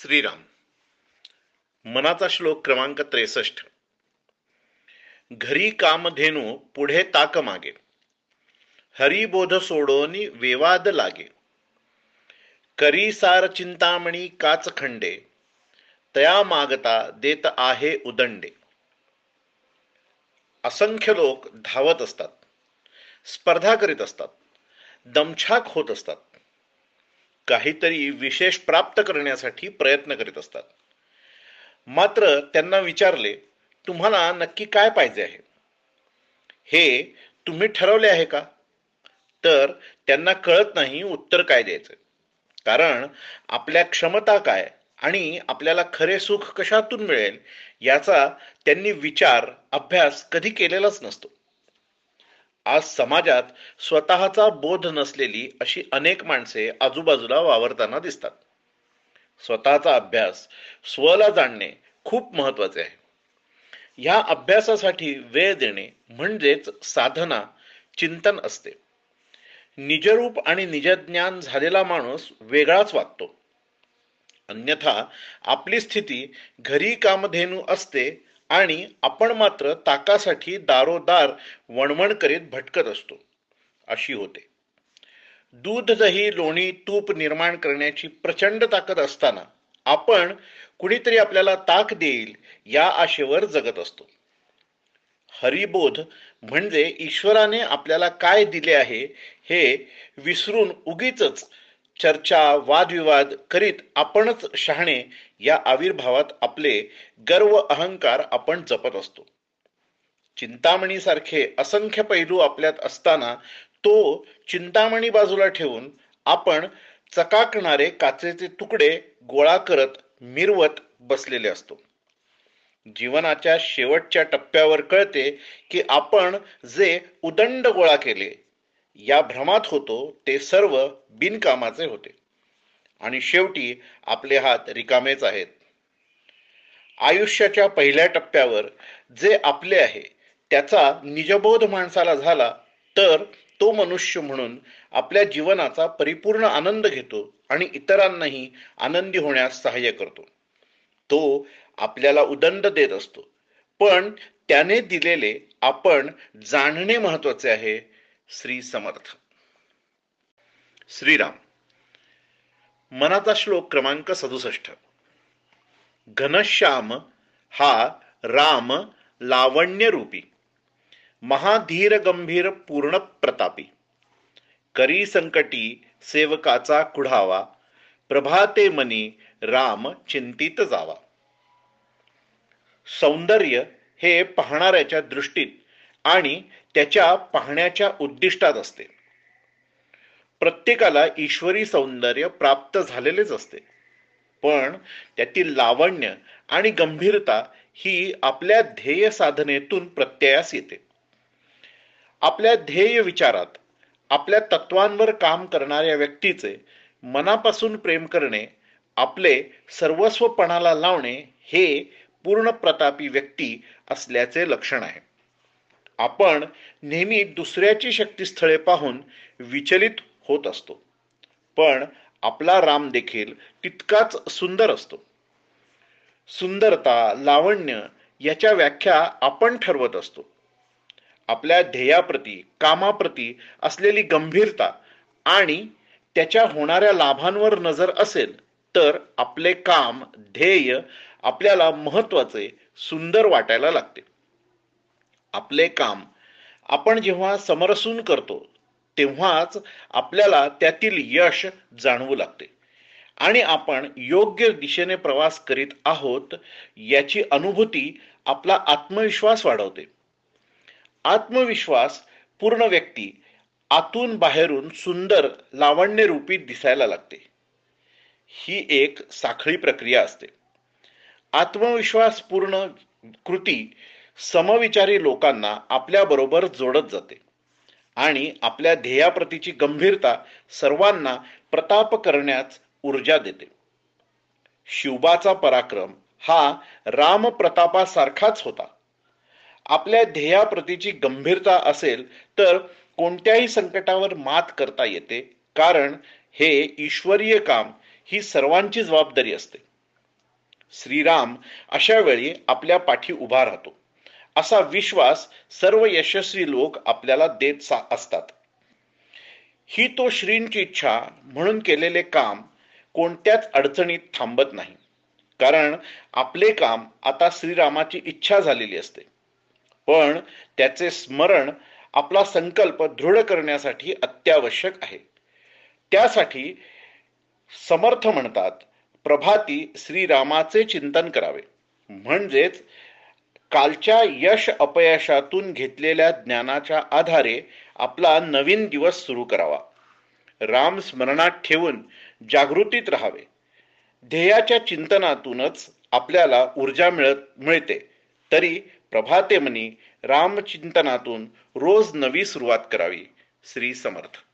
श्रीराम. मनाचा श्लोक क्रमांक त्रेसष्ट. घरी कामधेनू पुढे ताक मागे. हरिबोध सोडोनी वेवाद लागे. करी सार चिंतामणी काच खंडे. तया मागता देत आहे उदंडे. असंख्य लोक धावत असतात. स्पर्धा करीत असतात. दमछाक होत असतात. काहीतरी विशेष प्राप्त करण्यासाठी प्रयत्न करीत असतात. मात्र त्यांना विचारले तुम्हाला नक्की काय पाहिजे आहे? हे तुम्ही ठरवले आहे का? तर त्यांना कळत नाही उत्तर काय द्यायचं. कारण आपल्या क्षमता काय आणि आपल्याला खरे सुख कशातून मिळेल याचा त्यांनी विचार अभ्यास कधी केलेलाच नसतो. आज समाजात स्वतःचा बोध नसलेली अशी अनेक माणसे आजूबाजूला वावरताना दिसतात. स्वतःचा अभ्यास स्वला जाणणे खूप महत्त्वाचे आहे. ह्या अभ्यासासाठी वेळ देणे म्हणजेच साधना चिंतन असते. निजरूप आणि निजज्ञान झालेला माणूस वेगळाच वागतो. अन्यथा आपली स्थिती घरी कामधेनू असते आणि आपण मात्र ताकासाठी दारोदार वणवण करीत भटकत असतो. अशी होते. दूध दही लोणी तूप निर्माण करण्याची प्रचंड ताकद असताना आपण कुणीतरी आपल्याला ताक देईल या आशेवर जगत असतो. हरिबोध म्हणजे ईश्वराने आपल्याला काय दिले आहे हे विसरून उगीच चर्चा वादविवाद करीत आपणच शहाणे या आविर्भावात आपले गर्व अहंकार आपण जपत असतो. चिंतामणी सारखे असंख्य पैलू आपल्यात असताना तो चिंतामणी बाजूला ठेवून आपण चकाकणारे काचेचे तुकडे गोळा करत मिरवत बसलेले असतो. जीवनाच्या शेवटच्या टप्प्यावर कळते की आपण जे उदंड गोळा केले या भ्रमात होतो ते सर्व बिनकामाचे होते. आणि शेवटी आपले हात रिकामेच आहेत. आयुष्याच्या पहिल्या टप्प्यावर जे आपले आहे त्याचा निजबोध माणसाला झाला तर तो मनुष्य म्हणून आपल्या जीवनाचा परिपूर्ण आनंद घेतो आणि इतरांनाही आनंदी होण्यास सहाय्य करतो. तो आपल्याला उदंड देत असतो. पण त्याने दिलेले आपण जाणणे महत्त्वाचे आहे श्री समर्थ. श्रीराम. मनाचा श्लोक क्रमांक सदुसष्ट. घनश्याम हा राम लावण्य रूपी महाधीर गंभीर पूर्ण प्रतापी करी संकटी सेवकाचा कुढावा. प्रभाते मनी राम चिंतित जावा. सौंदर्य हे पाहणाऱ्याच्या दृष्टीत आणि त्याच्या पाहण्याच्या उद्दिष्टात असते. प्रत्येकाला ईश्वरी सौंदर्य प्राप्त झालेलेच असते. पण त्यातील लावण्य आणि गंभीरता ही आपल्या ध्येय साधनेतून प्रत्ययास येते. आपल्या ध्येय विचारात आपल्या तत्वांवर काम करणाऱ्या व्यक्तीचे मनापासून प्रेम करणे आपले सर्वस्वपणाला लावणे हे पूर्ण प्रतापी व्यक्ती असल्याचे लक्षण आहे. आपण नेहमी दुसऱ्याची शक्तीस्थळे पाहून विचलित होत असतो. पण आपला राम देखील तितकाच सुंदर असतो. सुंदरता लावण्य याच्या व्याख्या आपण ठरवत असतो. आपल्या ध्येयाप्रती कामाप्रती असलेली गंभीरता आणि त्याच्या होणाऱ्या लाभांवर नजर असेल तर आपले काम ध्येय आपल्याला महत्त्वाचे सुंदर वाटायला लागते. आपले काम आपण जेव्हा समरसून करतो तेव्हाच आपल्याला त्यातील यश जाणवू लागते. आणि आपण योग्य दिशेने प्रवास करीत आहोत याची अनुभूती आपला आत्मविश्वास वाढवते. आत्मविश्वास पूर्ण व्यक्ती आतून बाहेरून सुंदर लावण्य रूपी दिसायला लागते. ही एक साखळी प्रक्रिया असते. आत्मविश्वास पूर्ण कृती समविचारी लोकांना आपल्याबरोबर जोडत जाते. आणि आपल्या ध्येयाप्रतीची गंभीरता सर्वांना प्रताप करण्यास ऊर्जा देते. शिवबाचा पराक्रम हा राम प्रतापासारखाच होता. आपल्या ध्येयाप्रतीची गंभीरता असेल तर कोणत्याही संकटावर मात करता येते कारण हे ईश्वरीय काम ही सर्वांची जबाबदारी असते. श्रीराम अशा वेळी आपल्या पाठी उभा राहतो. असा विश्वास सर्व यशस्वी लोक आपल्याला देत असतात. ही तो श्रींची इच्छा म्हणून केलेले काम कोणत्याच अडचणीत थांबत नाही. कारण आपले काम आता श्रीरामाची इच्छा झालेली असते. पण त्याचे स्मरण आपला संकल्प दृढ करण्यासाठी अत्यावश्यक आहे. त्यासाठी समर्थ म्हणतात प्रभाती श्रीरामाचे चिंतन करावे. म्हणजेच कालच्या यश अपयशातून घेतलेल्या ज्ञानाच्या आधारे आपला नवीन दिवस सुरू करावा. राम स्मरणात ठेवून जागृतीत राहावे. ध्येयाच्या चिंतनातूनच आपल्याला ऊर्जा मिळत मिळते. तरी प्रभाते मनी रामचिंतनातून रोज नवी सुरुवात करावी. श्री समर्थ.